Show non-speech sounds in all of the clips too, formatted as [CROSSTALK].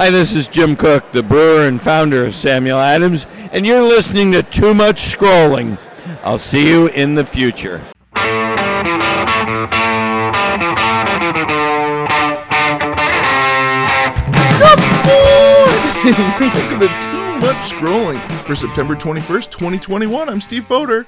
Hi, this is Jim Koch, the brewer and founder of Samuel Adams, and you're listening to Too Much Scrolling. I'll see you in the future. Welcome to Too Much Scrolling for September 21st, 2021. I'm Steve Foder.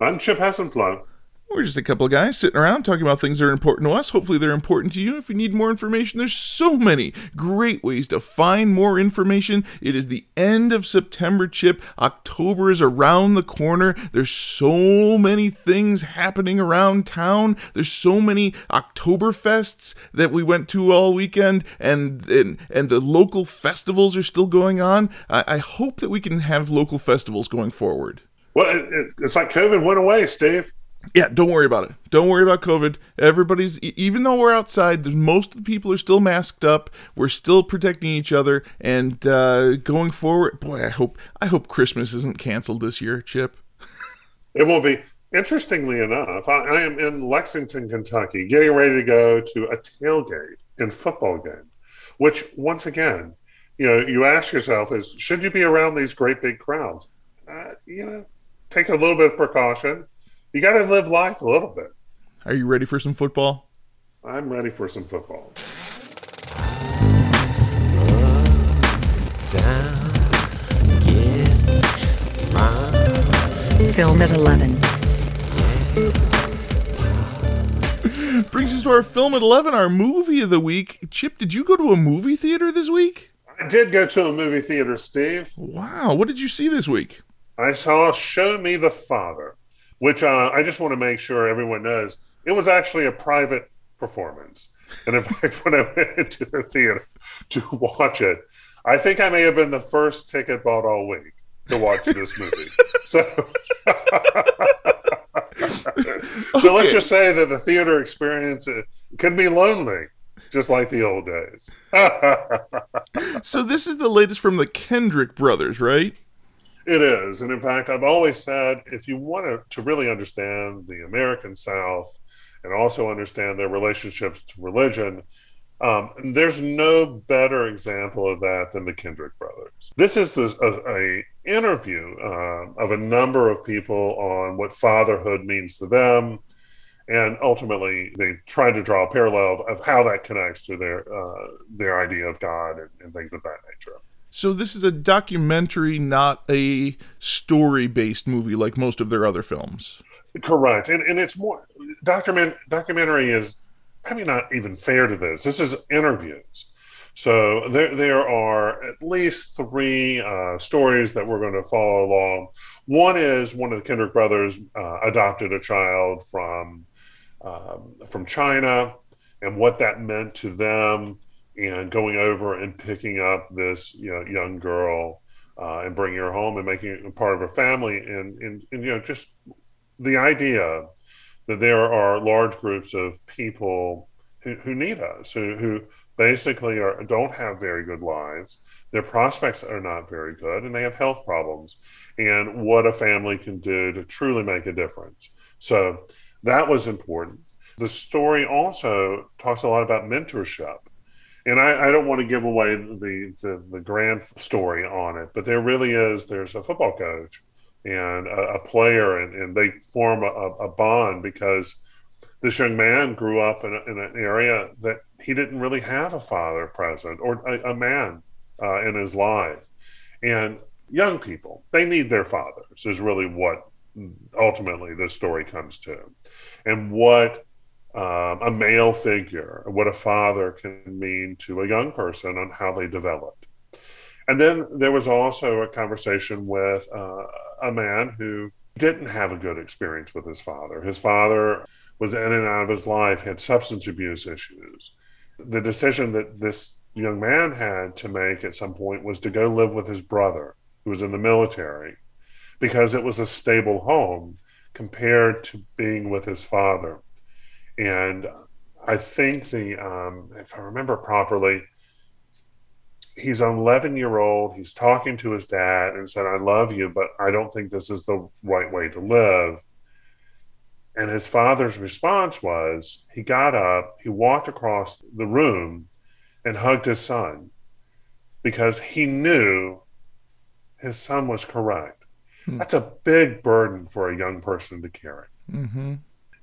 I'm Chip Hassenflow. We're just a couple of guys sitting around talking about things that are important to us. Hopefully, they're important to you. If you need more information, there's so many great ways to find more information. It is the end of September, Chip. October is around the corner. There's so many things happening around town. There's so many Oktoberfests that we went to all weekend, and and, and the local festivals are still going on. I, I hope that we can have local festivals going forward. Well, it, it, it's like COVID went away, Steve. Yeah, don't worry about it. Don't worry about COVID. Everybody's even though we're outside, most of the people are still masked up. We're still protecting each other, and uh, going forward, boy, I hope I hope Christmas isn't canceled this year, Chip. it won't be. Interestingly enough, I, I am in Lexington, Kentucky, getting ready to go to a tailgate in football game. Which, once again, you know, you ask yourself is should you be around these great big crowds? Uh, you know, take a little bit of precaution you got to live life a little bit. Are you ready for some football? I'm ready for some football. Film at 11. [LAUGHS] Brings us to our film at 11, our movie of the week. Chip, did you go to a movie theater this week? I did go to a movie theater, Steve. Wow. What did you see this week? I saw Show Me the Father which uh, I just want to make sure everyone knows it was actually a private performance. And in fact, [LAUGHS] when I went to the theater to watch it, I think I may have been the first ticket bought all week to watch this movie. [LAUGHS] so, [LAUGHS] so okay. let's just say that the theater experience it can be lonely, just like the old days. so this is the latest from the Kendrick brothers, right? It is. And in fact, I've always said if you want to, really understand the American South and also understand their relationships to religion, um, there's no better example of that than the Kendrick brothers. This is a, a interview uh, of a number of people on what fatherhood means to them, and ultimately they try to draw a parallel of, of how that connects to their uh, their idea of God and, and things of that nature. So this is a documentary, not a story-based movie like most of their other films. Correct, and and it's more document documentary is probably not even fair to this. This is interviews. So there there are at least three uh, stories that we're going to follow along. One is one of the Kendrick brothers uh, adopted a child from um, from China, and what that meant to them and going over and picking up this you know, young girl uh, and bringing her home and making her part of her family. And, and, and you know just the idea that there are large groups of people who, who need us who, who basically are, don't have very good lives. Their prospects are not very good and they have health problems. And what a family can do to truly make a difference. So that was important. The story also talks a lot about mentorship and I, I, don't want to give away the, the, the grand story on it, but there really is. There's a football coach and a, a player, and, and they form a, a, bond because this young man grew up in, a, in, an area that he didn't really have a father present or a, man uh, in his life, and young people they need their fathers is really what ultimately this story comes to, and what um, a male figure, what a father can mean to a young person on how they developed. And then there was also a conversation with uh, a man who didn't have a good experience with his father. His father was in and out of his life, had substance abuse issues. The decision that this young man had to make at some point was to go live with his brother, who was in the military, because it was a stable home compared to being with his father and I think the um, if I remember properly, he's an 11 year old. He's talking to his dad and said, "I love you, but I don't think this is the right way to live." And his father's response was, he got up, he walked across the room, and hugged his son, because he knew his son was correct. Hmm. That's a big burden for a young person to carry. Mm-hmm.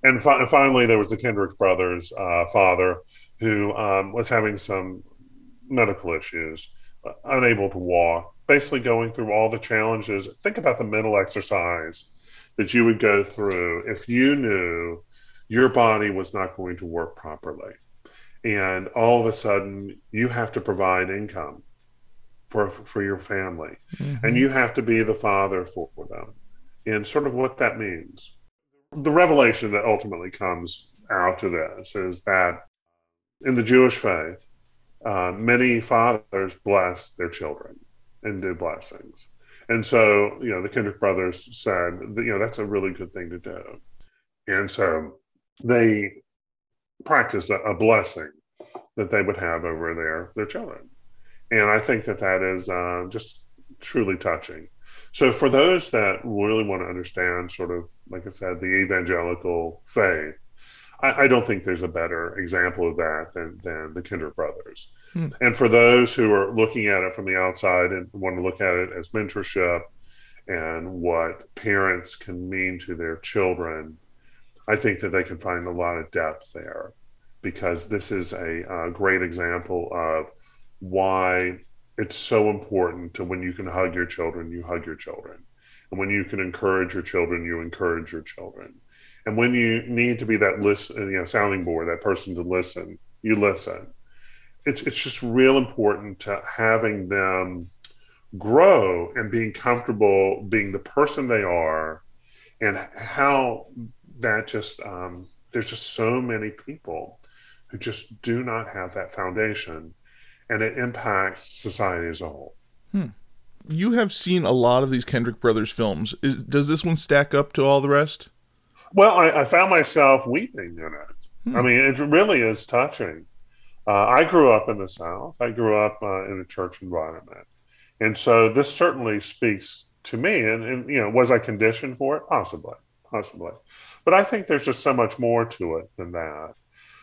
And fi- finally, there was the Kendrick brothers' uh, father who um, was having some medical issues, uh, unable to walk, basically going through all the challenges. Think about the mental exercise that you would go through if you knew your body was not going to work properly. And all of a sudden, you have to provide income for, for your family. Mm-hmm. And you have to be the father for them. And sort of what that means. The revelation that ultimately comes out of this is that in the Jewish faith, uh, many fathers bless their children and do blessings. And so, you know, the Kendrick brothers said, that, you know, that's a really good thing to do. And so they practiced a, a blessing that they would have over their, their children. And I think that that is uh, just truly touching. So, for those that really want to understand, sort of, like I said, the evangelical faith, I, I don't think there's a better example of that than, than the Kinder brothers. Hmm. And for those who are looking at it from the outside and want to look at it as mentorship and what parents can mean to their children, I think that they can find a lot of depth there because this is a, a great example of why it's so important to when you can hug your children, you hug your children. And when you can encourage your children, you encourage your children. And when you need to be that listen, you know, sounding board, that person to listen, you listen. It's it's just real important to having them grow and being comfortable being the person they are, and how that just um, there's just so many people who just do not have that foundation, and it impacts society as a whole. Hmm. You have seen a lot of these Kendrick Brothers films. Is, does this one stack up to all the rest? Well, I, I found myself weeping in it. Hmm. I mean, it really is touching. Uh, I grew up in the South. I grew up uh, in a church environment, and so this certainly speaks to me. And, and, you know, was I conditioned for it? Possibly, possibly. But I think there's just so much more to it than that.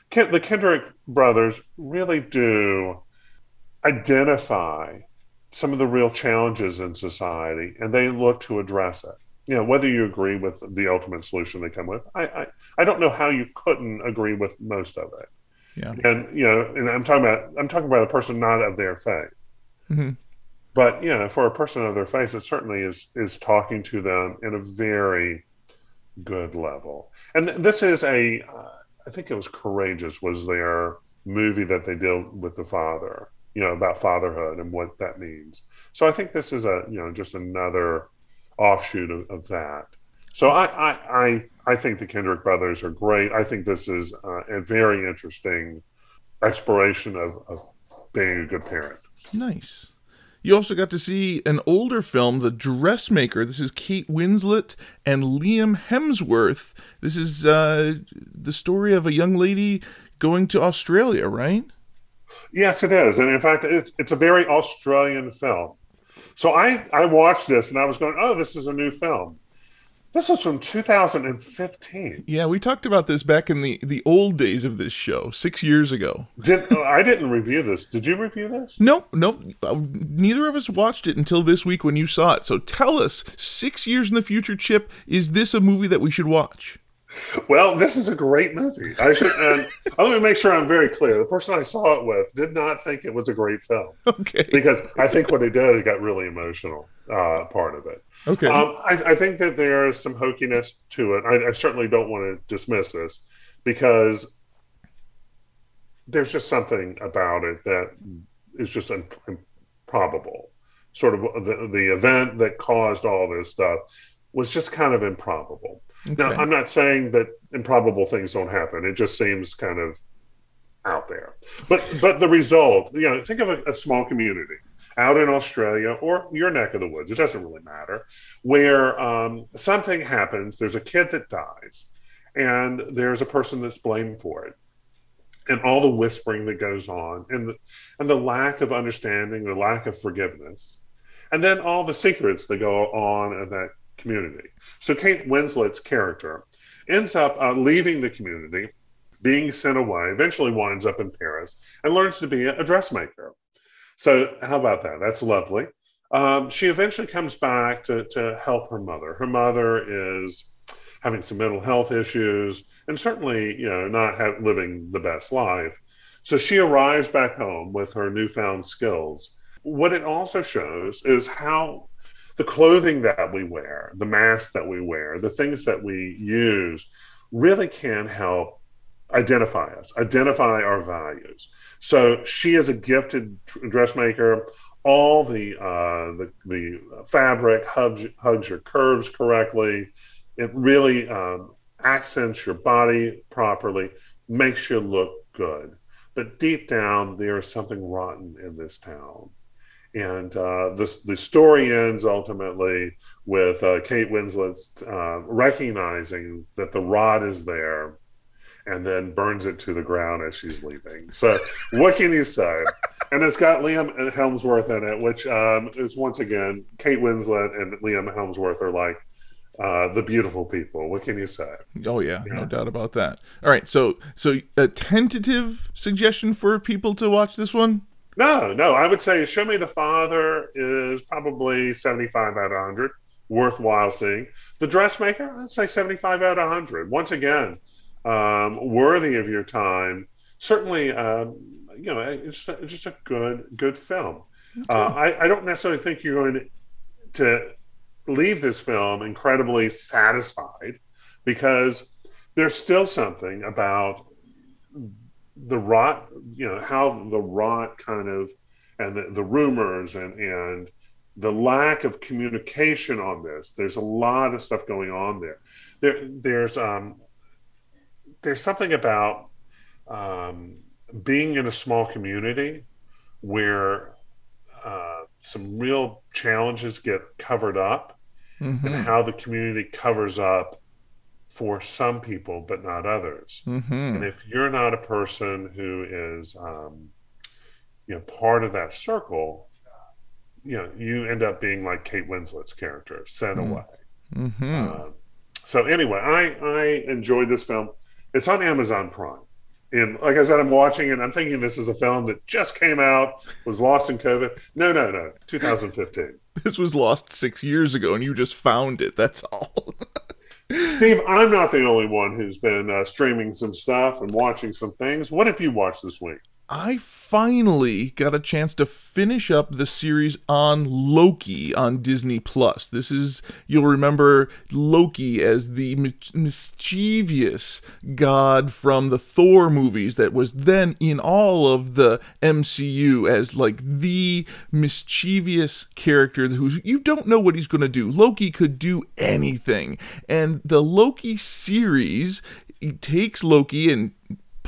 Ken, the Kendrick brothers really do identify some of the real challenges in society, and they look to address it. You know whether you agree with the ultimate solution they come with I, I i don't know how you couldn't agree with most of it. Yeah. And you know and i'm talking about i'm talking about a person not of their faith. Mm-hmm. but you know for a person of their faith it certainly is is talking to them in a very good level. And this is a uh, I think it was courageous was their movie that they did with the father you know about fatherhood and what that means so i think this is a you know just another offshoot of, of that. So I, I, I, I, think the Kendrick brothers are great. I think this is uh, a very interesting exploration of, of being a good parent. Nice. You also got to see an older film, The Dressmaker. This is Kate Winslet and Liam Hemsworth. This is uh, the story of a young lady going to Australia, right? Yes, it is. And in fact, it's, it's a very Australian film. So I, I watched this and I was going, oh, this is a new film. This was from 2015. Yeah, we talked about this back in the, the old days of this show, six years ago. Did oh, I didn't review this? Did you review this? No, no. Uh, neither of us watched it until this week when you saw it. So tell us, six years in the future, Chip, is this a movie that we should watch? Well, this is a great movie. I should. And let me make sure I'm very clear. The person I saw it with did not think it was a great film. [LAUGHS] Okay. Because I think what they did, it got really emotional. Uh, part of it. Okay. Um, I, I, think that there is some hokiness to it. I, I certainly don't want to dismiss this because there's just something about it that is just improbable. Sort of the, the event that caused all this stuff was just kind of improbable. Okay. Now, I'm not saying that improbable things don't happen. It just seems kind of out there. But but the result, you know, think of a, a small community out in Australia or your neck of the woods. It doesn't really matter where um, something happens. There's a kid that dies, and there's a person that's blamed for it, and all the whispering that goes on, and the and the lack of understanding, the lack of forgiveness, and then all the secrets that go on that community. So Kate Winslet's character ends up uh, leaving the community, being sent away, eventually winds up in Paris, and learns to be a dressmaker. So how about that? That's lovely. Um, she eventually comes back to, to help her mother. Her mother is having some mental health issues and certainly, you know, not have, living the best life. So she arrives back home with her newfound skills. What it also shows is how the clothing that we wear, the masks that we wear, the things that we use really can help identify us, identify our values. So she is a gifted dressmaker. All the uh, the, the fabric hugs, hugs your curves correctly. It really um, accents your body properly, makes you look good. But deep down, there is something rotten in this town. And uh, the, the story ends ultimately with uh, Kate Winslet uh, recognizing that the rod is there and then burns it to the ground as she's leaving. So, what can you say? And it's got Liam Hemsworth in it, which um, is once again Kate Winslet and Liam Hemsworth are like uh, the beautiful people. What can you say? Oh yeah, yeah, no doubt about that. All right, so so a tentative suggestion for people to watch this one. No, no, I would say Show Me the Father is probably seventy-five out of hundred, worthwhile seeing. The Dressmaker, I'd say seventy-five out of hundred. Once again, um, worthy of your time. Certainly, um, you know, it's just a good good film. Okay. Uh, I, I don't necessarily think you're going to leave this film incredibly satisfied because there's still something about the rot, you know, how the rot kind of and the, the rumors and and the lack of communication on this. There's a lot of stuff going on there. There there's um there's something about um, being in a small community where uh, some real challenges get covered up mm-hmm. and how the community covers up for some people but not others mm-hmm. and if you're not a person who is um, you know part of that circle you know you end up being like kate winslet's character sent mm-hmm. away uh, so anyway i i enjoyed this film it's on amazon prime and like I said, I'm watching it. I'm thinking this is a film that just came out, was lost in COVID. No, no, no, 2015. [LAUGHS] This was lost six years ago, and you just found it. That's all. [LAUGHS] Steve, I'm not the only one who's been uh, streaming some stuff and watching some things. What have you watched this week? I finally got a chance to finish up the series on Loki on Disney Plus. This is you'll remember Loki as the mischievous god from the Thor movies that was then in all of the MCU as like the mischievous character who you don't know what he's going to do. Loki could do anything. And the Loki series takes Loki and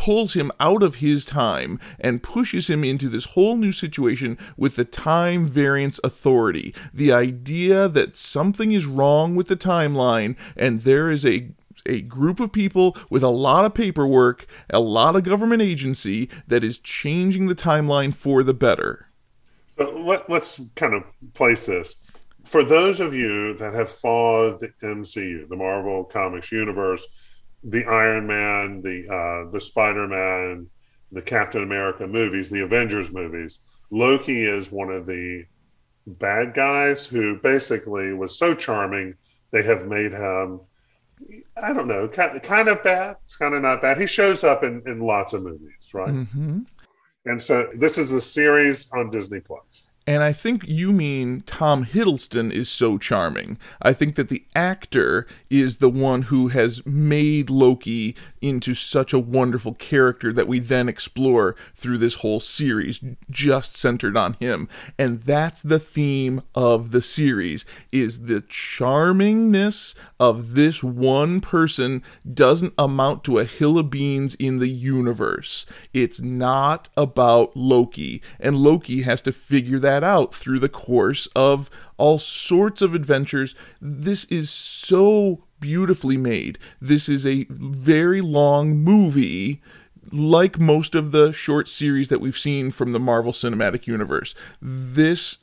pulls him out of his time and pushes him into this whole new situation with the time variance authority. The idea that something is wrong with the timeline and there is a a group of people with a lot of paperwork, a lot of government agency that is changing the timeline for the better. So let, us kind of place this. For those of you that have followed the MCU, the Marvel Comics universe, the Iron Man, the uh, the Spider Man, the Captain America movies, the Avengers movies. Loki is one of the bad guys who basically was so charming they have made him. I don't know, kind, kind of bad. It's kind of not bad. He shows up in, in lots of movies, right? Mm-hmm. And so this is a series on Disney Plus. And I think you mean Tom Hiddleston is so charming. I think that the actor is the one who has made Loki into such a wonderful character that we then explore through this whole series, just centered on him. And that's the theme of the series is the charmingness of this one person doesn't amount to a hill of beans in the universe. It's not about Loki. And Loki has to figure that that out through the course of all sorts of adventures. This is so beautifully made. This is a very long movie like most of the short series that we've seen from the Marvel Cinematic Universe. This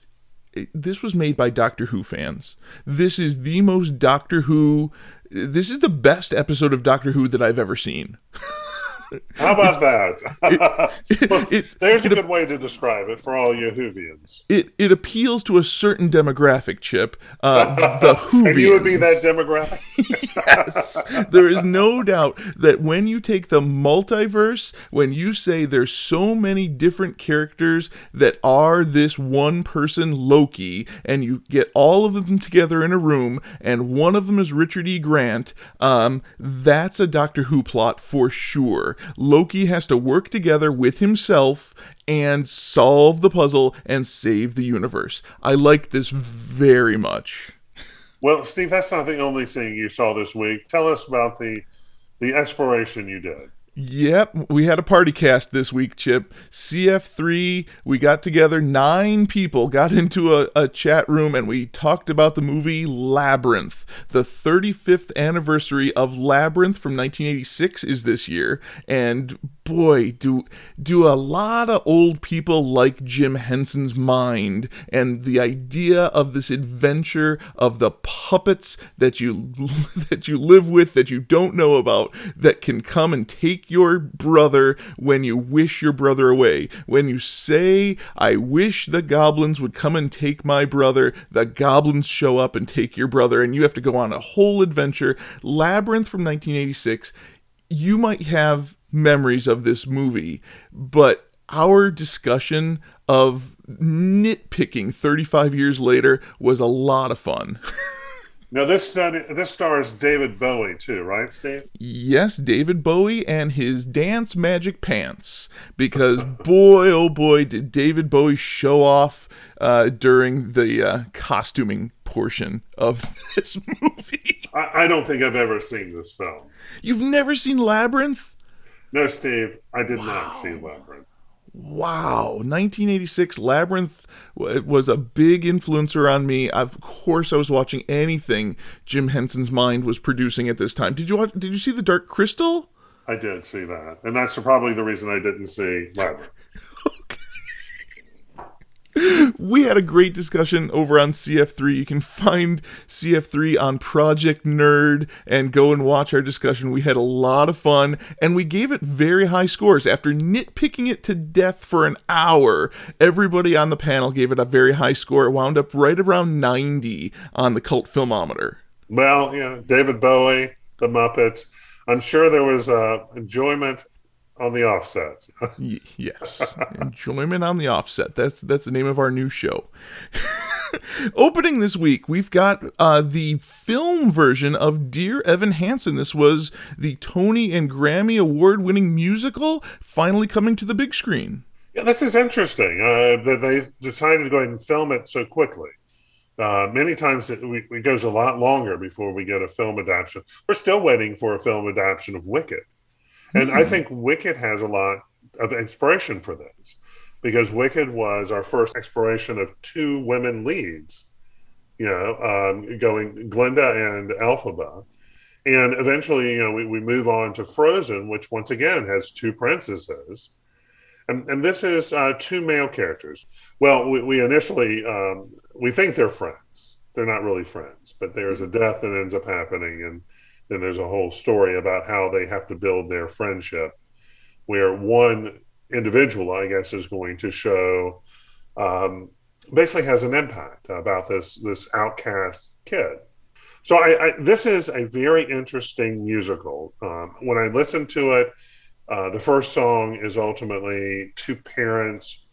this was made by Doctor Who fans. This is the most Doctor Who this is the best episode of Doctor Who that I've ever seen. [LAUGHS] How about that? It- it- There's a good way to describe it for all you Whovians. It it appeals to a certain demographic, Chip. Uh, [LAUGHS] the Whovians. And you would be that demographic? [LAUGHS] yes. There is no doubt that when you take the multiverse, when you say there's so many different characters that are this one person Loki, and you get all of them together in a room, and one of them is Richard E. Grant, um, that's a Doctor Who plot for sure. Loki has to work together with himself and solve the puzzle and save the universe. I like this very much. Well, Steve, that's not the only thing you saw this week. Tell us about the the exploration you did. Yep, we had a party cast this week, Chip. CF3, we got together, nine people got [LAUGHS] into a, a chat room and we talked about the movie Labyrinth. The 35th anniversary of Labyrinth from 1986 is this year. And boy, do do a lot of old people like Jim Henson's mind and the idea of this adventure of the puppets that you [LAUGHS] that you live with that you don't know about that can come and take your brother when you wish your brother away. When you say, "I wish the goblins would come and take my brother," the goblins show up and take your brother and you have to go on a whole adventure. Labyrinth from 1986 you might have memories of this movie, but our discussion of nitpicking 35 years later was a lot of fun. [LAUGHS] Now, this study, this stars David Bowie too, right, Steve? yes, David Bowie and his dance magic pants, because [LAUGHS] boy, oh boy, did David Bowie show off uh, during the uh, costuming portion of [LAUGHS] this movie. I, I don't think I've ever seen this film. You've never seen Labyrinth? No, Steve, I did not see Labyrinth. Wow, 1986 Labyrinth was a big influencer on me. Of course, I was watching anything Jim Henson's mind was producing at this time. Did you watch? Did you see The Dark Crystal? I did see that, and that's probably the reason I didn't see Labyrinth. [LAUGHS] We had a great discussion over on CF3. You can find CF3 on Project Nerd and go and watch our discussion. We had a lot of fun and we gave it very high scores. After nitpicking it to death for an hour, everybody on the panel gave it a very high score. It wound up right around 90 on the cult filmometer. Well, yeah, David Bowie, the Muppets. I'm sure there was uh, enjoyment on the offset. [LAUGHS] Y- yes, enjoyment on the offset. That's that's the name of our new show. [LAUGHS] Opening this week, we've got uh, the film version of Dear Evan Hansen. This was the Tony and Grammy award-winning musical, finally coming to the big screen. Yeah, this is interesting uh, that they decided to go ahead and film it so quickly. Uh, many times it, we, it goes a lot longer before we get a film adaptation. We're still waiting for a film adaptation of Wicked. And I think Wicked has a lot of inspiration for this because Wicked was our first exploration of two women leads, you know, um, going Glinda and Elphaba. And eventually, you know, we, we move on to Frozen, which once again has two princesses. And, and this is uh, two male characters. Well, we, we initially um, we think they're friends. They're not really friends, but there's a death that ends up happening, and then there's a whole story about how they have to build their friendship, where one individual, I guess, is going to show um, basically has an impact about this this outcast kid. So I, I this is a very interesting musical. Um, when I listened to it, uh, the first song is ultimately two parents,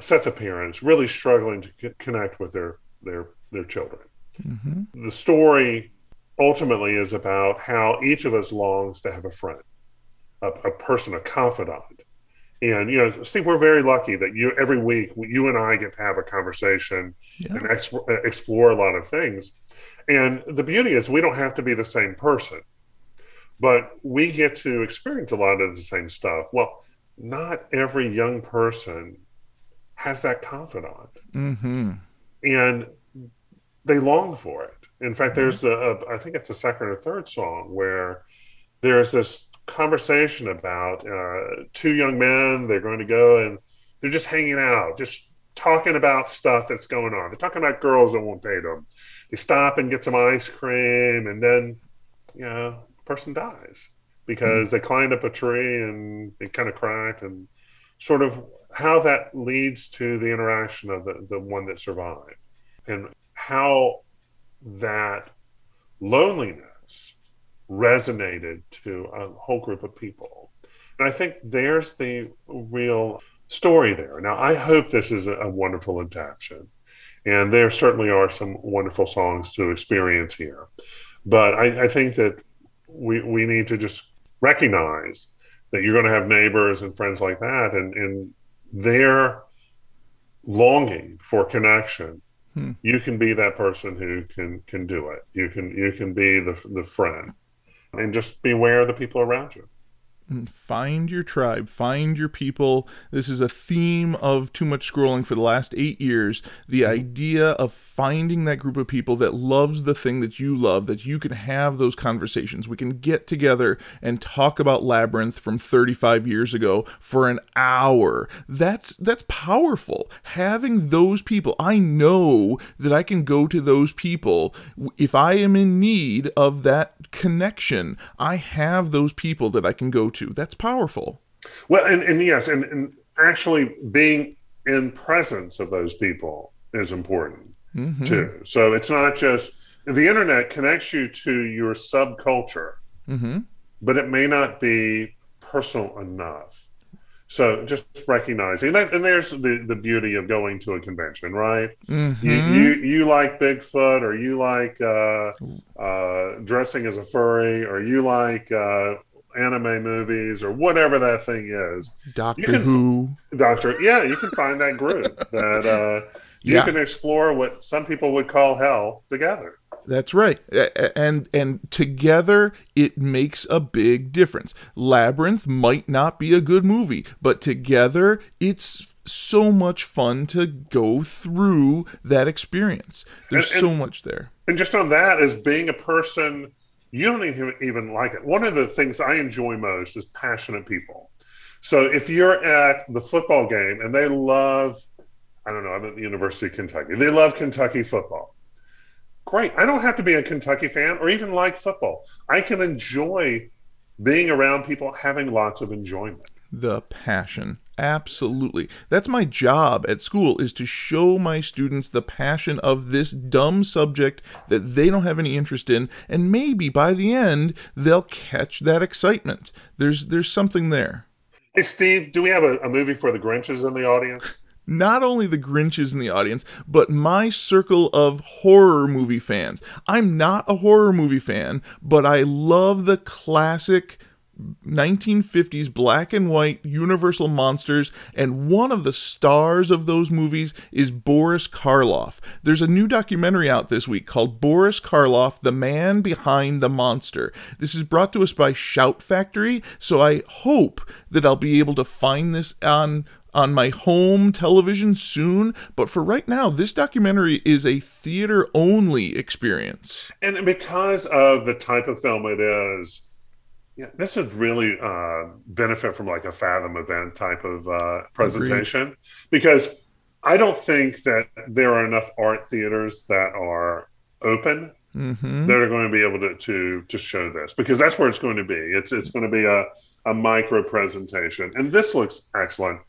sets of parents, really struggling to c- connect with their their their children. Mm-hmm. The story ultimately is about how each of us longs to have a friend, a, a person, a confidant. And you know, Steve, we're very lucky that you every week you and I get to have a conversation Yeah. and exp- explore a lot of things. And the beauty is we don't have to be the same person, but we get to experience a lot of the same stuff. Well, not every young person has that confidant Mm-hmm. and they long for it. In fact, there's a, a I think it's a second or third song where there's this conversation about uh, two young men. They're going to go and they're just hanging out, just talking about stuff that's going on. They're talking about girls that won't date them. They stop and get some ice cream, and then you know, the person dies because they climbed up a tree and it kind of cracked and sort of how that leads to the interaction of the, the one that survived and how that loneliness resonated to a whole group of people. And I think there's the real story there. Now, I hope this is a, wonderful adaptation. And there certainly are some wonderful songs to experience here. But I, I think that we, we need to just recognize that you're going to have neighbors and friends like that. And, and their longing for connection Hmm. You can be that person who can can do it. You can you can be the the friend, and just beware of the people around you. Find your tribe, find your people. This is a theme of too much scrolling for the last eight years. The mm-hmm. idea of finding that group of people that loves the thing that you love, that you can have those conversations. We can get together and talk about Labyrinth from 35 years ago for an hour. That's that's powerful. Having those people, I know that I can go to those people if I am in need of that connection. I have those people that I can go to to. That's powerful. Well, and, and yes, and, and actually being in presence of those people is important mm-hmm. too. So it's not just the internet connects you to your subculture, mm-hmm. but it may not be personal enough. So just recognizing that, and there's the, the beauty of going to a convention, right? Mm-hmm. You, you you like Bigfoot, or you like uh, uh, dressing as a furry, or you like uh, anime movies or whatever that thing is. Doctor can, Who. Doctor, yeah, you can find that group [LAUGHS] that uh, you yeah. can explore what some people would call hell together. That's right. And and together it makes a big difference. Labyrinth might not be a good movie, but together it's so much fun to go through that experience. There's and, and, so much there. And just on that, as being a person you don't even, even like it. One of the things I enjoy most is passionate people. So if you're at the football game and they love, I don't know, I'm at the University of Kentucky, they love Kentucky football. Great. I don't have to be a Kentucky fan or even like football. I can enjoy being around people having lots of enjoyment. The passion. Absolutely. That's my job at school is to show my students the passion of this dumb subject that they don't have any interest in and maybe by the end they'll catch that excitement. There's there's something there. Hey Steve, do we have a, a movie for the Grinches in the audience? not only the Grinches in the audience, but my circle of horror movie fans. I'm not a horror movie fan, but I love the classic 1950s black and white Universal monsters, and one of the stars of those movies is Boris Karloff. There's a new documentary out this week called Boris Karloff, The Man Behind the Monster. This is brought to us by Shout Factory, so I hope that I'll be able to find this on on my home television soon, but for right now, this documentary is a theater only experience. And because of the type of film it is, yeah, this would really uh, benefit from like a Fathom event type of uh, presentation Agreed. because I don't think that there are enough art theaters that are open mm-hmm. that are going to be able to, to to show this because that's where it's going to be. It's it's going to be a a micro presentation, and this looks excellent.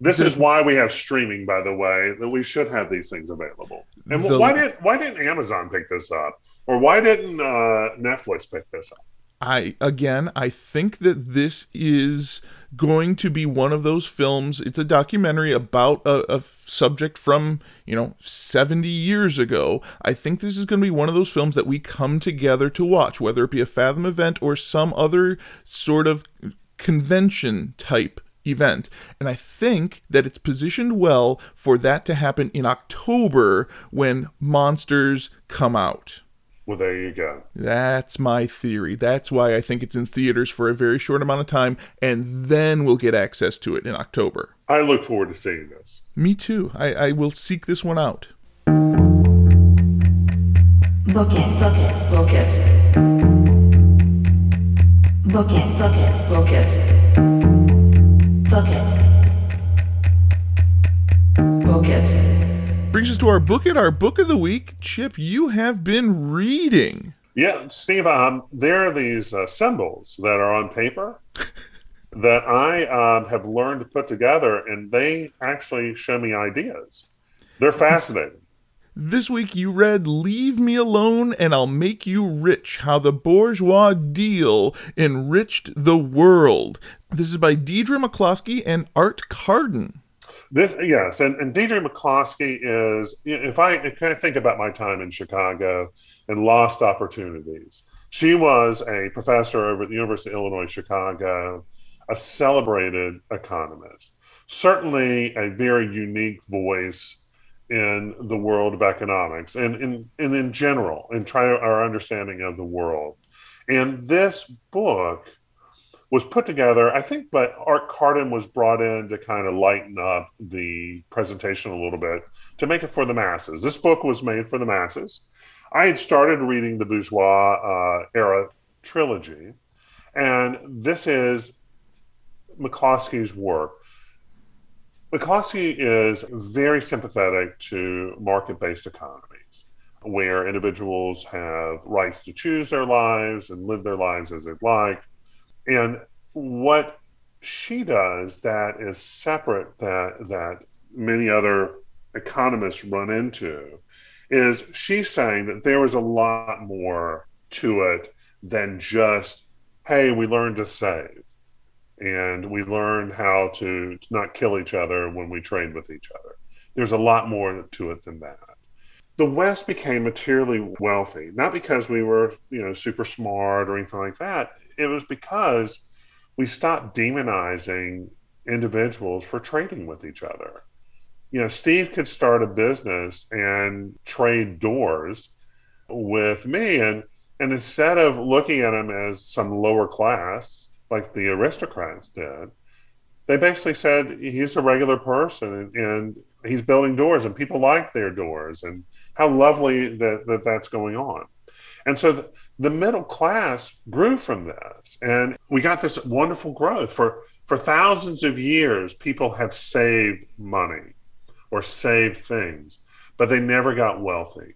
This is why we have streaming, by the way, that we should have these things available. And the, why did why didn't Amazon pick this up, or why didn't uh, Netflix pick this up? I again, I think that this is going to be one of those films. It's a documentary about a, a, subject from you know 70 years ago. I think this is going to be one of those films that we come together to watch, whether it be a Fathom event or some other sort of convention type event. And I think that it's positioned well for that to happen in October when Monsters come out. Well, there you go. That's my theory. That's why I think it's in theaters for a very short amount of time, and then we'll get access to it in October. I look forward to seeing this. Me too. I, I will seek this one out. Book it, book it, book it. Book it, book it, book it. Book it. Book it brings us to our book it, our book of the week. Chip, you have been reading. Yeah, Steve, um, there are these uh, symbols that are on paper [LAUGHS] that I um, have learned to put together, and they actually show me ideas. They're fascinating. This week you read Leave Me Alone and I'll Make You Rich How the Bourgeois Deal Enriched the World. This is by Deirdre McCloskey and Art Carden. This yes, and, and Deirdre McCloskey is if I kind of think about my time in Chicago and lost opportunities. She was a professor over at the University of Illinois Chicago, a celebrated economist, certainly a very unique voice in the world of economics and in and in general and try our understanding of the world. And this book was put together, I think, but Art Carden was brought in to kind of lighten up the presentation a little bit to make it for the masses. This book was made for the masses. I had started reading the bourgeois uh, era trilogy, and this is McCloskey's work. McCloskey is very sympathetic to market based economies where individuals have rights to choose their lives and live their lives as they'd like and what she does that is separate that that many other economists run into is she's saying that there is a lot more to it than just hey we learned to save. And we learned how to, to not kill each other when we trade with each other. There's a lot more to it than that. The west became materially wealthy not because we were you know super smart or anything like that it was because we stopped demonizing individuals for trading with each other. You know, Steve could start a business and trade doors with me and and instead of looking at him as some lower class like the aristocrats did, they basically said he's a regular person and, and he's building doors and people like their doors and how lovely that, that that's going on. And so the, the middle class grew from this. And we got this wonderful growth. For, for thousands of years, people have saved money or saved things, but they never got wealthy.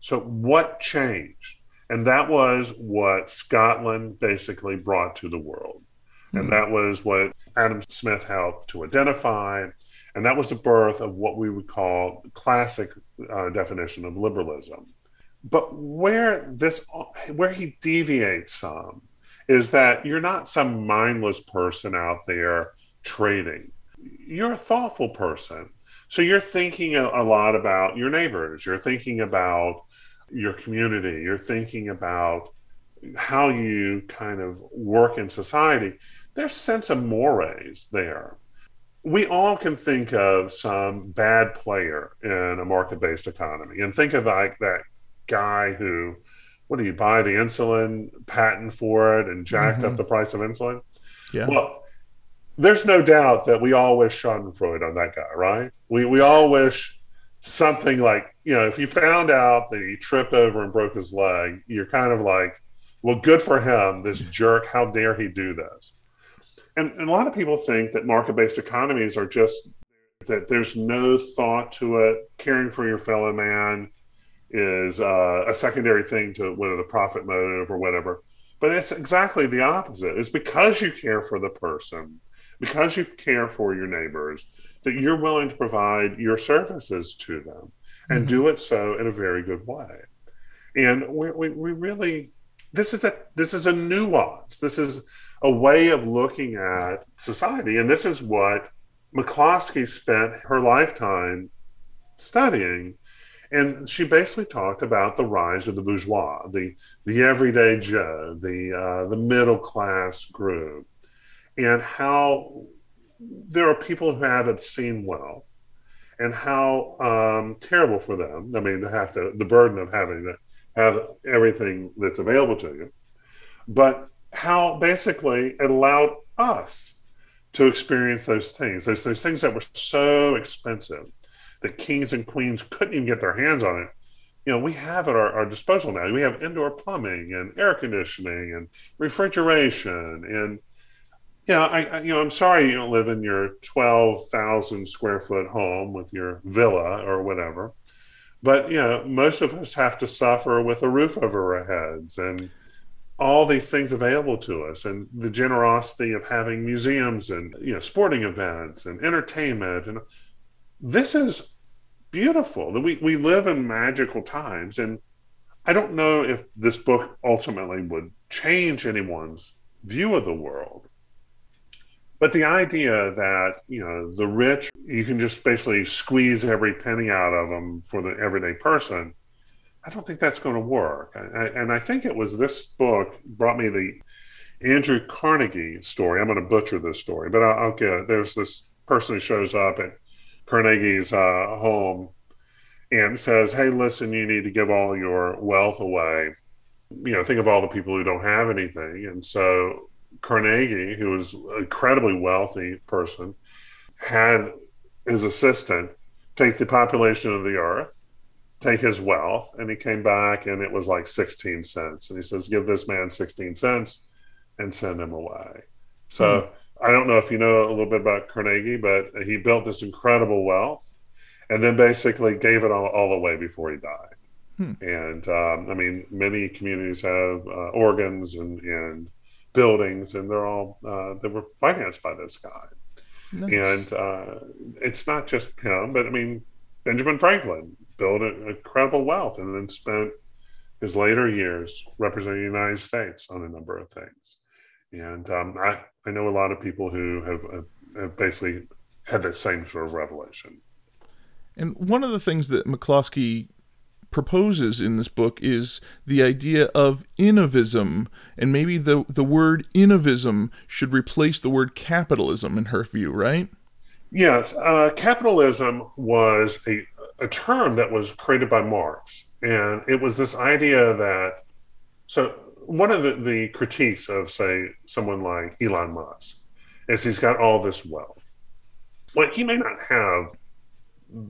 So, what changed? And that was what Scotland basically brought to the world. Mm-hmm. And hmm. that was what Adam Smith helped to identify. And that was the birth of what we would call the classic uh, definition of liberalism but where this where he deviates some is that you're not some mindless person out there trading. You're a thoughtful person. So you're thinking a, a lot about your neighbors. You're thinking about your community. You're thinking about how you kind of work in society. There's sense of mores there. We all can think of some bad player in a market-based economy and think of like that guy who, what do you buy the insulin patent for it and jacked mm-hmm. up the price of insulin? Yeah. Well, there's no doubt that we all wish Schadenfreude on that guy, right? We we all wish something like you know if you found out that he tripped over and broke his leg, you're kind of like, well, good for him, this jerk. How dare he do this? And, and a lot of people think that market-based economies are just that there's no thought to it, caring for your fellow man, is uh, a secondary thing to whether the profit motive or whatever. But it's exactly the opposite. It's because you care for the person, because you care for your neighbors, that you're willing to provide your services to them and mm-hmm. do it so in a very good way. And we, we, we really, this is a this is a nuance. This is a way of looking at society, and this is what McCloskey spent her lifetime studying and she basically talked about the rise of the bourgeois, the the everyday Joe, the uh, the middle class group, and how there are people who have obscene wealth, and how um, terrible for them. I mean, to have to the burden of having to have everything that's available to you, but how basically it allowed us to experience those things, those those things that were so expensive the kings and queens couldn't even get their hands on it. You know, we have at our, our disposal now. We have indoor plumbing and air conditioning and refrigeration and you know, I, I, you know, I'm sorry you don't live in your twelve thousand square foot home with your villa or whatever, but you know, most of us have to suffer with a roof over our heads and all these things available to us and the generosity of having museums and you know sporting events and entertainment and this is beautiful we, we live in magical times and i don't know if this book ultimately would change anyone's view of the world but the idea that you know the rich you can just basically squeeze every penny out of them for the everyday person I don't think that's going to work. I, and I think it was this book brought me the Andrew Carnegie story. I'm going to butcher this story, but I'll get. There's this person who shows up at Carnegie's uh, home and says, "Hey, listen, you need to give all your wealth away. You know, think of all the people who don't have anything." And so Carnegie, who was an incredibly wealthy person, had his assistant take the population of the earth take his wealth and he came back and it was like 16 cents and he says give this man 16 cents and send him away so hmm. I don't know if you know a little bit about carnegie but he built this incredible wealth and then basically gave it all, all away before he died hmm. and um, i mean many communities have uh, organs and, and buildings and they're all uh, they were financed by this guy nice. and uh, it's not just him but i mean benjamin franklin built an incredible wealth and then spent his later years representing the United States on a number of things. And um, I, I know a lot of people who have, have basically had that same sort of revelation. And one of the things that McCloskey proposes in this book is the idea of innovism, and maybe the, the word innovism should replace the word capitalism in her view, right? Yes, uh, capitalism was a a term that was created by Marx. And it was this idea that, so one of the, the critiques of, say, someone like Elon Musk is he's got all this wealth. Well, he may not have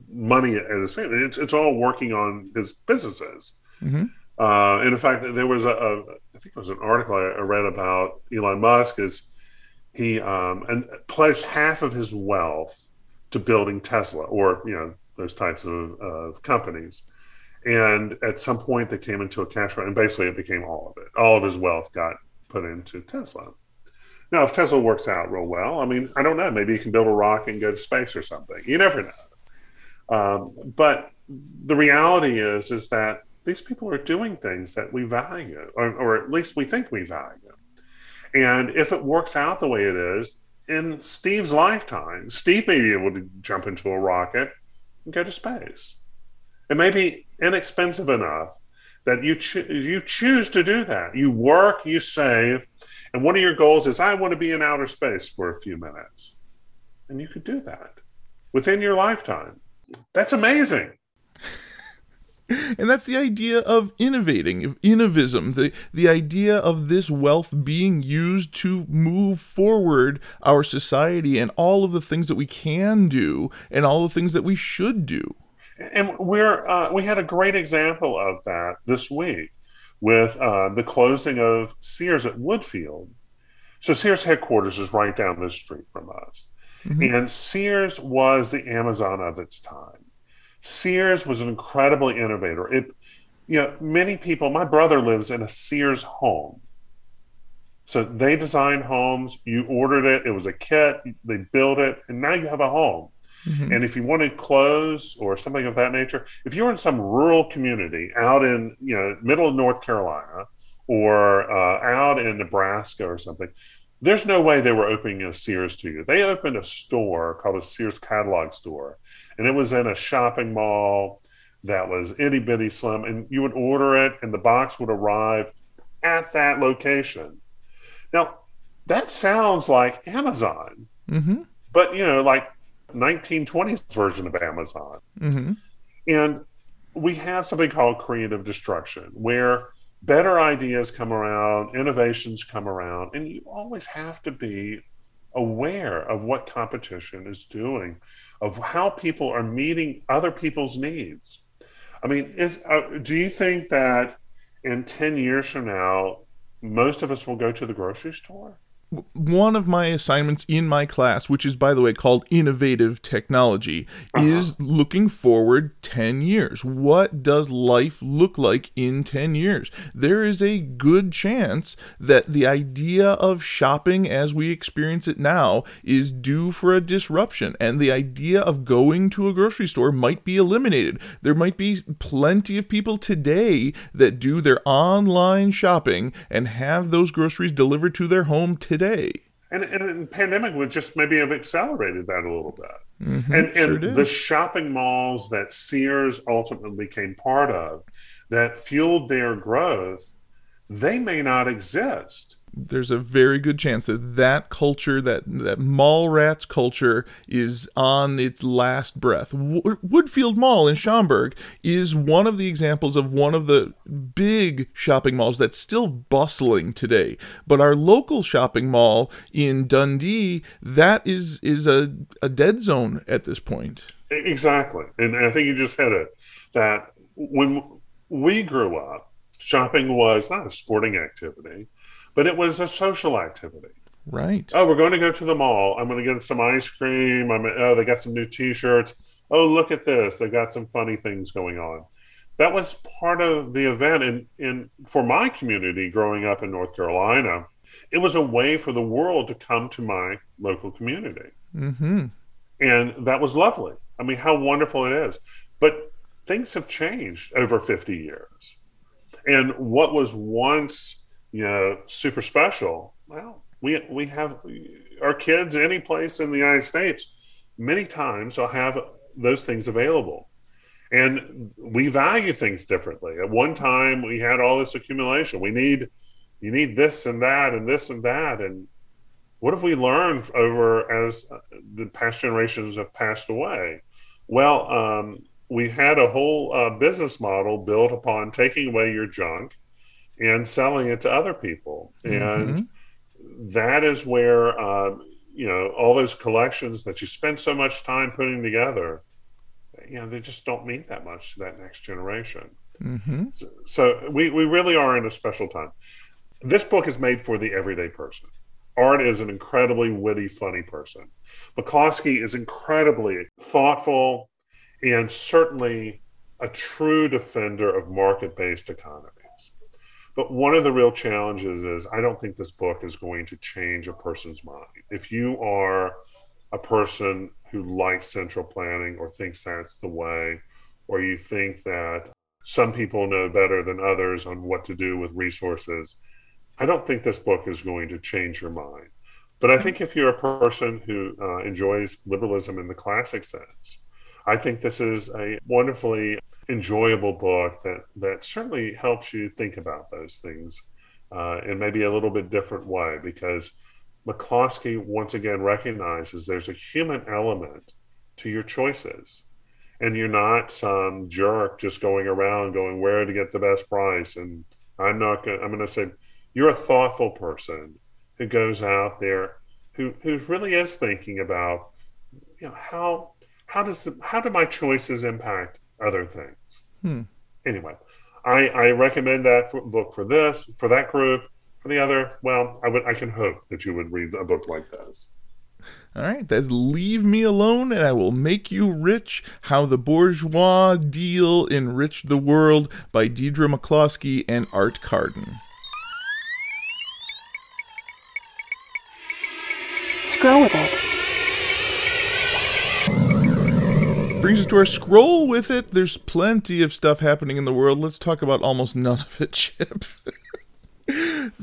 money at his family, it's, it's all working on his businesses. Mm-hmm. Uh, and in fact, there was a, a, I think it was an article I read about Elon Musk is he um, and pledged half of his wealth to building Tesla or, you know, those types of, of companies. And at some point, they came into a cash run, and basically, it became all of it. All of his wealth got put into Tesla. Now, if Tesla works out real well, I mean, I don't know. Maybe you can build a rocket and go to space or something. You never know. Um, but the reality is, is that these people are doing things that we value, or, or at least we think we value. And if it works out the way it is in Steve's lifetime, Steve may be able to jump into a rocket and go to space. It may be inexpensive enough that you cho- you choose to do that. You work, you save, and one of your goals is I want to be in outer space for a few minutes, and you could do that within your lifetime. That's amazing. [LAUGHS] and that's the idea of innovating, of innovism, the, the idea of this wealth being used to move forward our society and all of the things that we can do and all the things that we should do. And we're uh, we had a great example of that this week with uh, the closing of Sears at Woodfield. So Sears headquarters is right down the street from us, mm-hmm. and Sears was the Amazon of its time Sears was an incredible innovator. It, you know, many people. My brother lives in a Sears home, so they designed homes. You ordered it; it was a kit. They built it, and now you have a home. Mm-hmm. And if you wanted clothes or something of that nature, if you were in some rural community out in you know middle of North Carolina or uh, out in Nebraska or something, there's no way they were opening a Sears to you. They opened a store called a Sears catalog store, and it was in a shopping mall that was itty bitty slim. And you would order it, and the box would arrive at that location. Now, that sounds like Amazon, mm-hmm. but you know, like 1920s version of Amazon. Mm-hmm. And we have something called creative destruction, where better ideas come around, innovations come around, and you always have to be aware of what competition is doing, of how people are meeting other people's needs. I mean, is, uh, do you think that in 10 years from now, most of us will go to the grocery store? One of my assignments in my class, which is by the way called innovative technology, uh-huh. is looking forward 10 years. What does life look like in 10 years? There is a good chance that the idea of shopping as we experience it now is due for a disruption, and the idea of going to a grocery store might be eliminated. There might be plenty of people today that do their online shopping and have those groceries delivered to their home today. And, and the pandemic would just maybe have accelerated that a little bit. Mhm, and and did. the shopping malls that Sears ultimately became part of that fueled their growth, they may not exist. There's a very good chance that that culture, that that mall rats culture, is on its last breath. Wo- Woodfield Mall in Schaumburg is one of the examples of one of the big shopping malls that's still bustling today. But our local shopping mall in Dundee, that is is a, a dead zone at this point. Exactly. And I think you just hit it that when we grew up, shopping was not a sporting activity, but it was a social activity. Right. Oh, we're going to go to the mall. I'm going to get some ice cream. I'm oh, they got some new T-shirts. Oh, look at this. They got some funny things going on. That was part of the event. And in for my community growing up in North Carolina, it was a way for the world to come to my local community, Mm-hmm. and that was lovely. I mean, how wonderful it is. But things have changed over 50 years, and what was once you know super special, well, we we have our kids any place in the United States many times will have those things available. And we value things differently. At one time we had all this accumulation. We need you need this and that and this and that and what have we learned over as the past generations have passed away? Well, um, we had a whole uh, business model built upon taking away your junk and selling it to other people. And that is where um, you know all those collections that you spend so much time putting together you know they just don't mean that much to that next generation. Mm-hmm. so, so we, we really are in a special time. This book is made for the everyday person. Art is an incredibly witty funny person. Mccloskey is incredibly thoughtful and certainly a true defender of market-based economies but one of the real challenges is I don't think this book is going to change a person's mind. If you are a person who likes central planning or thinks that's the way, or you think that some people know better than others on what to do with resources, I don't think this book is going to change your mind. But I think if you're a person who uh, enjoys liberalism in the classic sense, I think this is a wonderfully enjoyable book that that certainly helps you think about those things uh, in maybe a little bit different way because McCloskey once again recognizes there's a human element to your choices. And you're not some jerk just going around going where to get the best price? And I'm not going I'm going to say you're a thoughtful person who goes out there who who really is thinking about you know how how does the, how do my choices impact other things Hmm. anyway I, I recommend that for, book for this for that group for the other well I would I can hope that you would read a book like this All right, that's Leave Me Alone and I Will Make You Rich How the Bourgeois Deal Enriched the World by Deirdre McCloskey and Art Carden. Scroll with it. Brings us to our scroll with it. There's plenty of stuff happening in the world. Let's talk about almost none of it, [LAUGHS] Chip.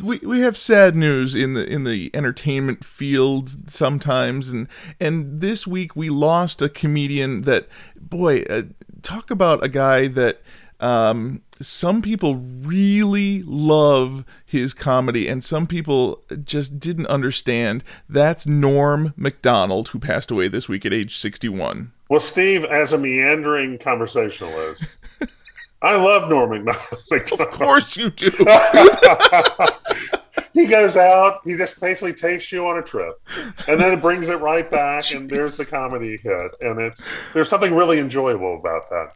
we we have sad news in the in the entertainment field sometimes and and this week we lost a comedian that boy uh, talk about a guy that um some people really love his comedy and some people just didn't understand that's Norm MacDonald who passed away this week at age 61 well Steve as a meandering conversationalist [LAUGHS] I love Norman [LAUGHS] MacDonald of course you do. [LAUGHS] He goes out he just basically takes you on a trip and then it brings it right back and there's the comedy hit and it's there's something really enjoyable about that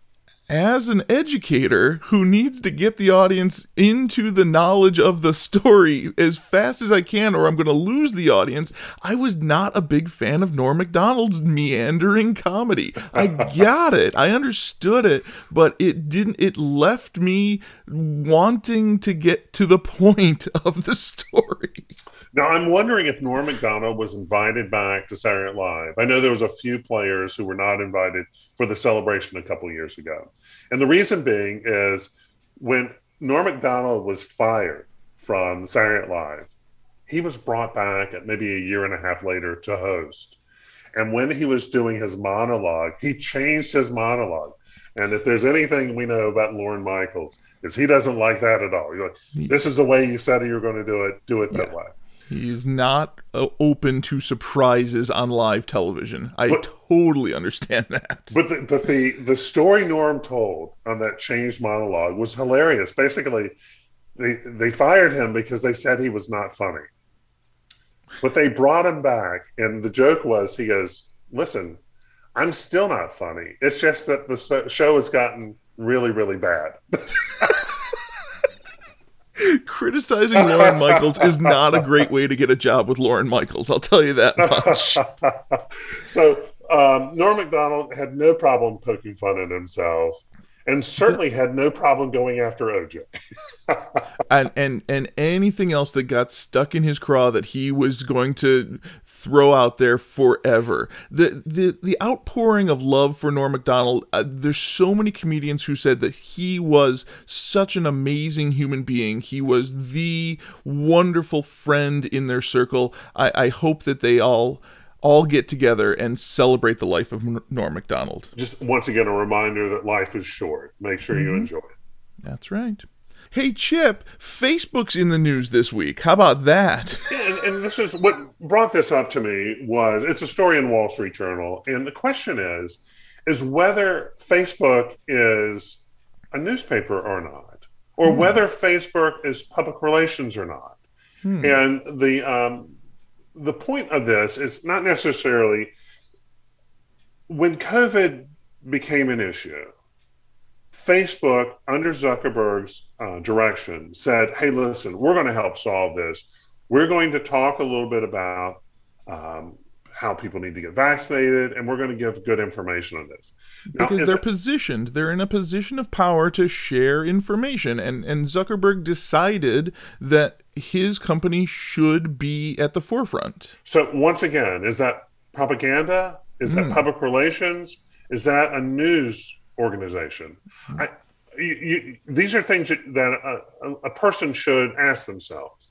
as an educator who needs to get the audience into the knowledge of the story as fast as I can, or I'm going to lose the audience, I was not a big fan of Norm MacDonald's meandering comedy. I [LAUGHS] got it, I understood it, but it didn't, it left me wanting to get to the point [LAUGHS] of the story. Now, I'm wondering if Norm MacDonald was invited back to Saturday Night Live. I know there was a few players who were not invited for the celebration a couple years ago. And the reason being is when Norm MacDonald was fired from Saturday Night Live, he was brought back at maybe a year and a half later to host. And when he was doing his monologue, he changed his monologue. And if there's anything we know about Lorne Michaels, is he doesn't like that at all. You're like, this is the way you said you were going to do it. Do it that way. He's not uh, open to surprises on live television. I But- totally understand that. But the, but the the story Norm told on that changed monologue was hilarious. Basically, they they fired him because they said he was not funny. But they brought him back, and the joke was he goes, "Listen, I'm still not funny. It's just that the show has gotten really really bad." [LAUGHS] [LAUGHS] Criticizing Lorne Michaels is not a great way to get a job with Lorne Michaels. I'll tell you that much. [LAUGHS] so um, Norm Macdonald had no problem poking fun at himself, and certainly had no problem going after OJ. [LAUGHS] and and and anything else that got stuck in his craw that he was going to throw out there forever. The the the outpouring of love for Norm Macdonald. Uh, there's so many comedians who said that he was such an amazing human being. He was the wonderful friend in their circle. I, I hope that they all all get together and celebrate the life of Norm Macdonald. Just once again, a reminder that life is short. Make sure you mm-hmm. enjoy it. That's right. Hey Chip, Facebook's in the news this week. How about that? [LAUGHS] and, and this is what brought this up to me was it's a story in Wall Street Journal, and the question is is whether Facebook is a newspaper or not, or hmm. whether Facebook is public relations or not. Hmm. And the um, the point of this is not necessarily when COVID became an issue. Facebook, under Zuckerberg's uh, direction, said, "Hey, listen, we're going to help solve this. We're going to talk a little bit about um, how people need to get vaccinated, and we're going to give good information on this." Now, because they're it- positioned they're in a position of power to share information and and Zuckerberg decided that his company should be at the forefront. so once again, is that propaganda? Is that public relations? Is that a news organization? I, you, you, these are things that, that a, a, person should ask themselves.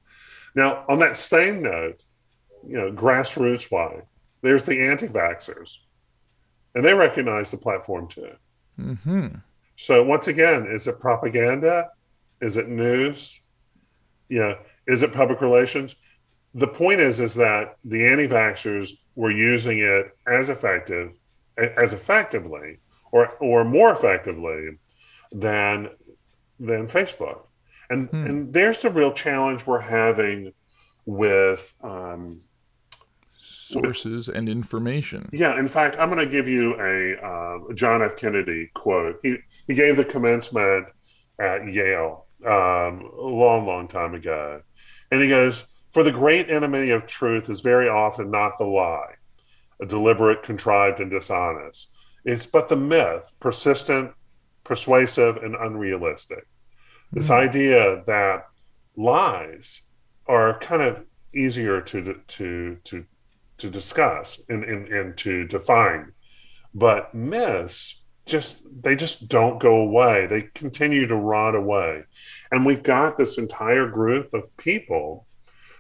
Now, on that same note, you know, grassroots wide, there's the anti-vaxxers, and they recognize the platform too. hmm So once again, is it propaganda? Is it news? You know, is it public relations? The point is, is that the anti-vaxxers were using it as effective, as effectively, or or more effectively than than Facebook. And and there's the real challenge we're having with um, Sources and information. yeah, in fact, I'm going to give you a uh, John F. Kennedy quote. He he gave the commencement at Yale um, a long, long time ago, and he goes, "For the great enemy of truth is very often not the lie, a deliberate, contrived, and dishonest. It's but the myth, persistent, persuasive, and unrealistic. This hmm. idea that lies are kind of easier to to to to discuss and, and, and to define. But myths just they just don't go away. They continue to rot away. And we've got this entire group of people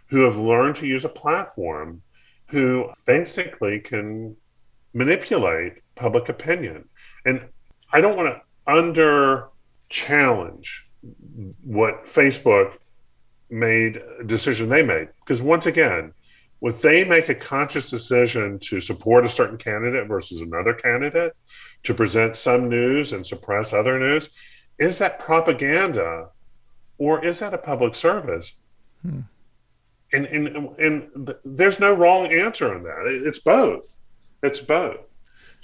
who have learned to use a platform who basically can manipulate public opinion. And I don't want to under challenge what Facebook made a decision they made because once again would they make a conscious decision to support a certain candidate versus another candidate to present some news and suppress other news is that propaganda or is that a public service hmm. and, and, and th- there's no wrong answer on that it's both it's both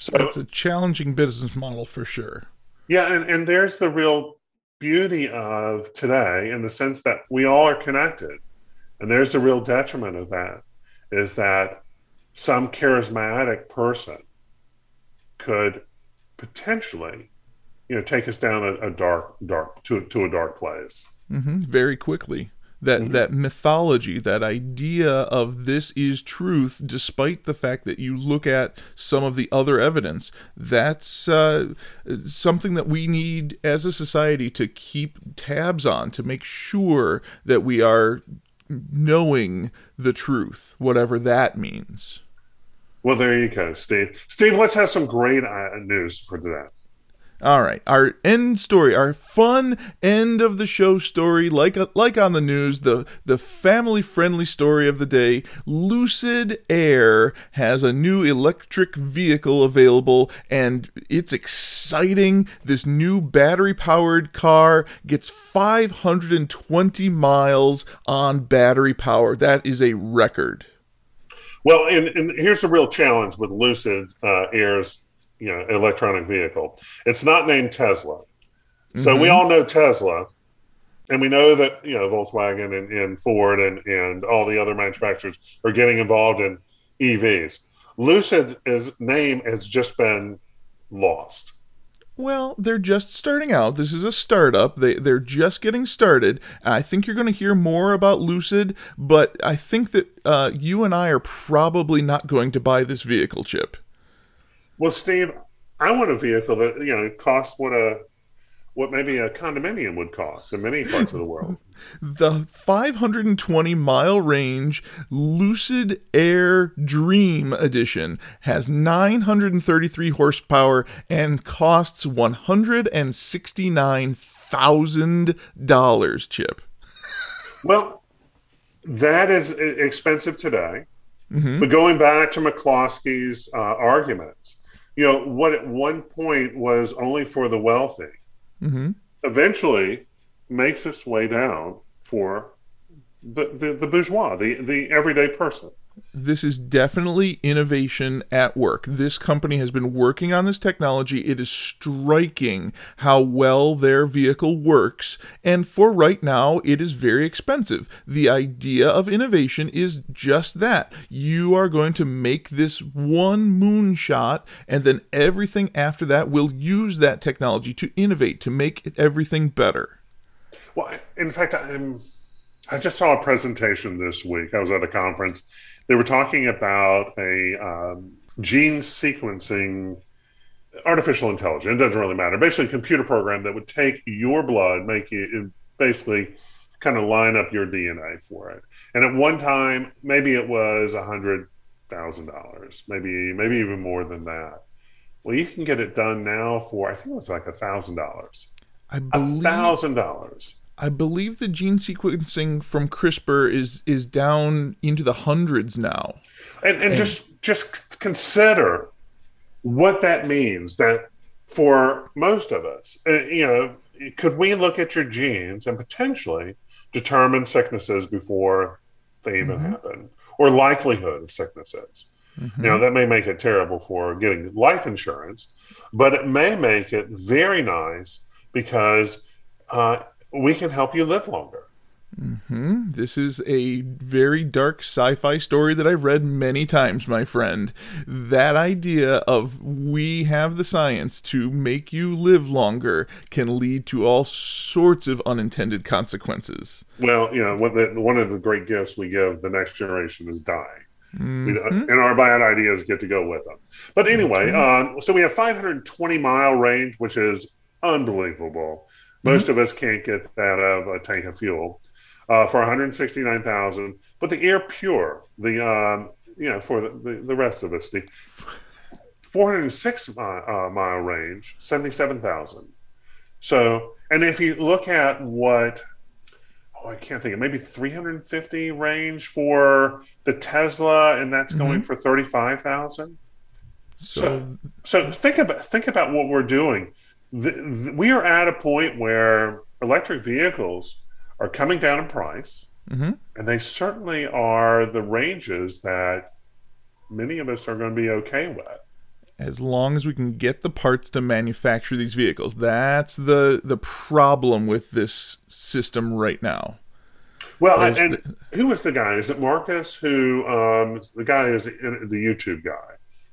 so It's a challenging business model for sure. Yeah, and, and there's the real beauty of today in the sense that we all are connected. And there's the real detriment of that is that some charismatic person could potentially, you know, take us down a, a dark, dark to to a dark place. Hmm Very quickly. That Mhm. that mythology, that idea of this is truth, despite the fact that you look at some of the other evidence, that's uh, something that we need as a society to keep tabs on to make sure that we are knowing the truth, whatever that means. Well, there you go, Steve. Steve, let's have some great uh, news for today. All right, our end story, our fun end of the show story, like like on the news, the the family friendly story of the day. Lucid Air has a new electric vehicle available, and it's exciting. This new battery powered car gets 520 miles on battery power. That is a record. Well, and, and here's the real challenge with Lucid uh, Air's you know electronic vehicle. It's not named Tesla, so we all know Tesla, and we know that you know Volkswagen and, and Ford and and all the other manufacturers are getting involved in EVs. Lucid's name has just been lost. Well, they're just starting out. This is a startup. They they're just getting started. I think you're going to hear more about Lucid, but I think that uh, you and I are probably not going to buy this vehicle chip. Well, Steve, I want a vehicle that you know costs what a what maybe a condominium would cost in many parts of the world. [LAUGHS] The 520 mile range Lucid Air Dream Edition has 933 horsepower and costs $169,000, Chip. Well, that is expensive today. But going back to McCloskey's uh, arguments, you know, what at one point was only for the wealthy, Mhm. eventually makes its way down for the, the, the bourgeois, the, the everyday person. This is definitely innovation at work. This company has been working on this technology. It is striking how well their vehicle works. And for right now, it is very expensive. The idea of innovation is just that. You are going to make this one moonshot, and then everything after that will use that technology to innovate, to make everything better. Well, in fact, I'm, I just saw a presentation this week. I was at a conference. They were talking about a um, gene sequencing artificial intelligence. It doesn't really matter. Basically, a computer program that would take your blood, make it basically kind of line up your DNA for it. And at one time, maybe it was a hundred thousand dollars, maybe maybe even more than that. Well, you can get it done now for I think it was like a thousand dollars. I A believe thousand dollars. I believe the gene sequencing from CRISPR is is down into the hundreds now. and, and just just consider what that means that for most of us uh, you know could we look at your genes and potentially determine sicknesses before they even happen or likelihood of sicknesses? You know that may make it terrible for getting life insurance but it may make it very nice because uh, we can help you live longer Hmm, This is a very dark sci-fi story that I've read many times, my friend. That idea of we have the science to make you live longer can lead to all sorts of unintended consequences. Well, you know, one, the, one of the great gifts we give the next generation is dying. We, and our bad ideas get to go with them. But anyway, um, so we have 520 mile range, which is unbelievable. Most of us can't get that out of a tank of fuel uh, for 169,000. But the Air Pure, the um, you know, for the, the, the rest of us, the 406 mi- uh, mile range, 77,000. So, and if you look at what oh, I can't think of maybe 350 range for the Tesla, and that's going for 35,000. So, So think about think about what we're doing. Th th we are at a point where electric vehicles are coming down in price, Mhm. and they certainly are the ranges that many of us are going to be okay with. as long as we can get the parts to manufacture these vehicles. That's the the problem with this system right now. Well, There's and the- who was the guy? Is it Marcus? Who um, the guy is in, the YouTube guy?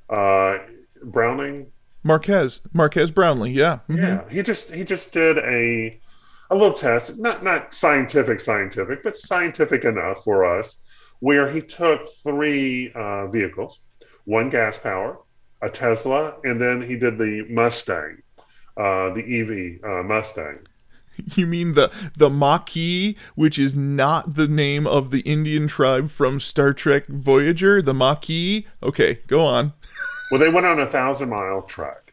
Uh, Browning. Marques, Marques Brownlee, yeah. Mhm. Yeah, he just he just did a a little test, not not scientific scientific, but scientific enough for us, where he took three uh, vehicles, one gas power, a Tesla, and then he did the Mustang, uh, the EV uh, Mustang. [LAUGHS] You mean the the Maquis, which is not the name of the Indian tribe from Star Trek Voyager, the Maquis? Okay, go on. Well, they went on a thousand mile trek.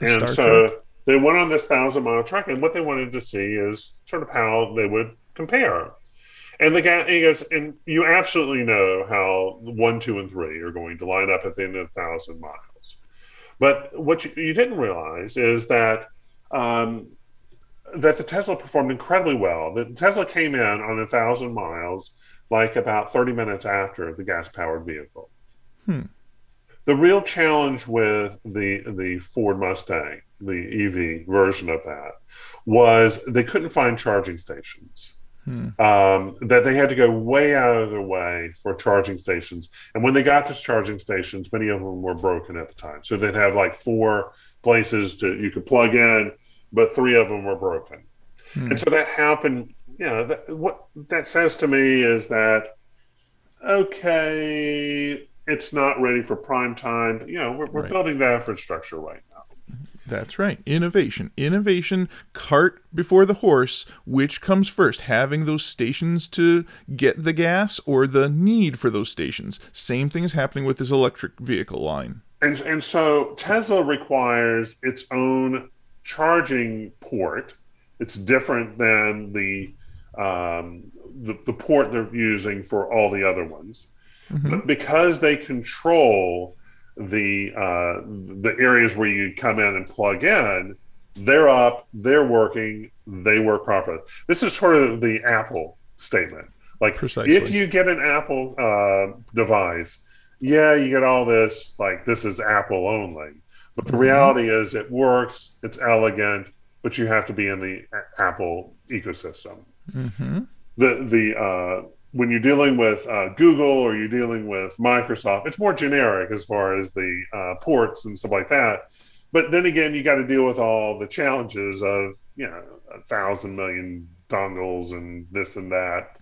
And Star so Trek? they went on this thousand mile trek, and what they wanted to see is sort of how they would compare. And the guy, he goes, and you absolutely know how one, two, and three are going to line up at the end of a thousand miles. But what you, you didn't realize is that um, that the Tesla performed incredibly well. The Tesla came in on a thousand miles like about 30 minutes after the gas powered vehicle. The real challenge with the the Ford Mustang, the EV version of that, was they couldn't find charging stations. Um, that they had to go way out of their way for charging stations, and when they got to charging stations, many of them were broken at the time. So they'd have like four places to you could plug in, but three of them were broken. And so that happened. You know, that, what that says to me is that okay, it's not ready for prime time. You know, we're, we're Right. building the infrastructure right now. That's right. Innovation. Innovation, cart before the horse. Which comes first? Having those stations to get the gas or the need for those stations? Same thing is happening with this electric vehicle line. And and so Tesla requires its own charging port. It's different than the um, the, the port they're using for all the other ones, but because they control the uh, the areas where you come in and plug in, they're up, they're working, they work properly. This is sort of the Apple statement. Like Precisely. if you get an Apple uh, device, yeah, you get all this like this is Apple only. But the reality is it works, it's elegant, but you have to be in the Apple ecosystem. The the uh, when you're dealing with uh, Google or you're dealing with Microsoft, it's more generic as far as the uh, ports and stuff like that. But then again, you got to deal with all the challenges of you know a thousand million dongles and this and that,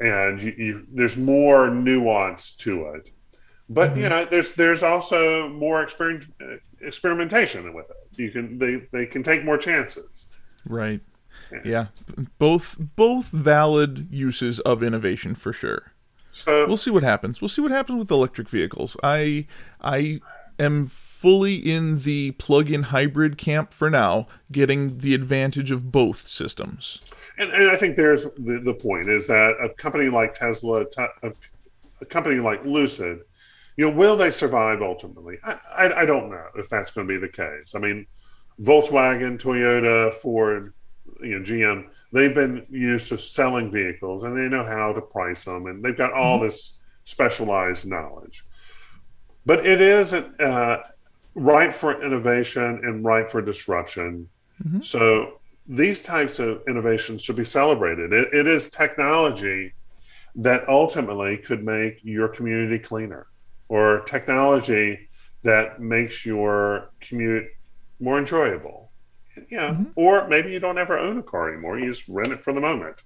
and you, you, there's more nuance to it. But you know, there's there's also more exper- uh, experimentation with it. You can they they can take more chances. Right. Yeah. Both both valid uses of innovation for sure. So We'll see what happens. We'll see what happens with electric vehicles. I I am fully in the plug-in hybrid camp for now, getting the advantage of both systems. And, and I think there's the, the point is that a company like Tesla, a, a company like Lucid, you know, will they survive ultimately? I, I, I don't know if that's going to be the case. I mean, Volkswagen, Toyota, Ford, you know, GM, they've been used to selling vehicles and they know how to price them and they've got all this specialized knowledge. But it is uh, ripe for innovation and ripe for disruption. So these types of innovations should be celebrated. It, it is technology that ultimately could make your community cleaner, or technology that makes your commute more enjoyable. You know, or maybe you don't ever own a car anymore; you just rent it for the moment.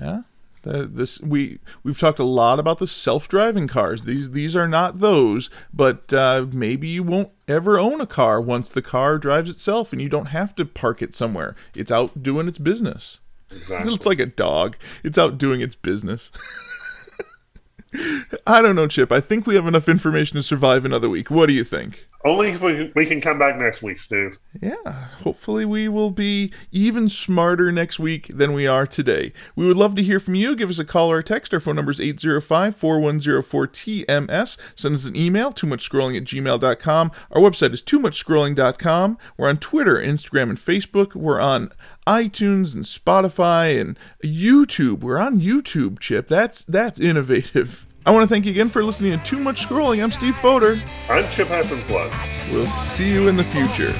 Yeah. The, this we we've talked a lot about the self-driving cars. These these are not those, but uh, maybe you won't ever own a car once the car drives itself, and you don't have to park it somewhere. It's out doing its business. Exactly. It's like a dog. It's out doing its business. [LAUGHS] I don't know, Chip. I think we have enough information to survive another week. What do you think? Only if we, we can come back next week, Steve. Yeah, hopefully we will be even smarter next week than we are today. We would love to hear from you. Give us a call or a text. Our phone number is 805-4104-TMS. Send us an email, too much scrolling at gmail.com. Our website is too much scrolling.com. We're on Twitter, Instagram, and Facebook. We're on iTunes and Spotify and YouTube. We're on YouTube, Chip. That's that's innovative. I want to thank you again for listening to Too Much Scrolling. I'm Steve Foder. I'm Chip Hassan Flood. We'll see you in the future.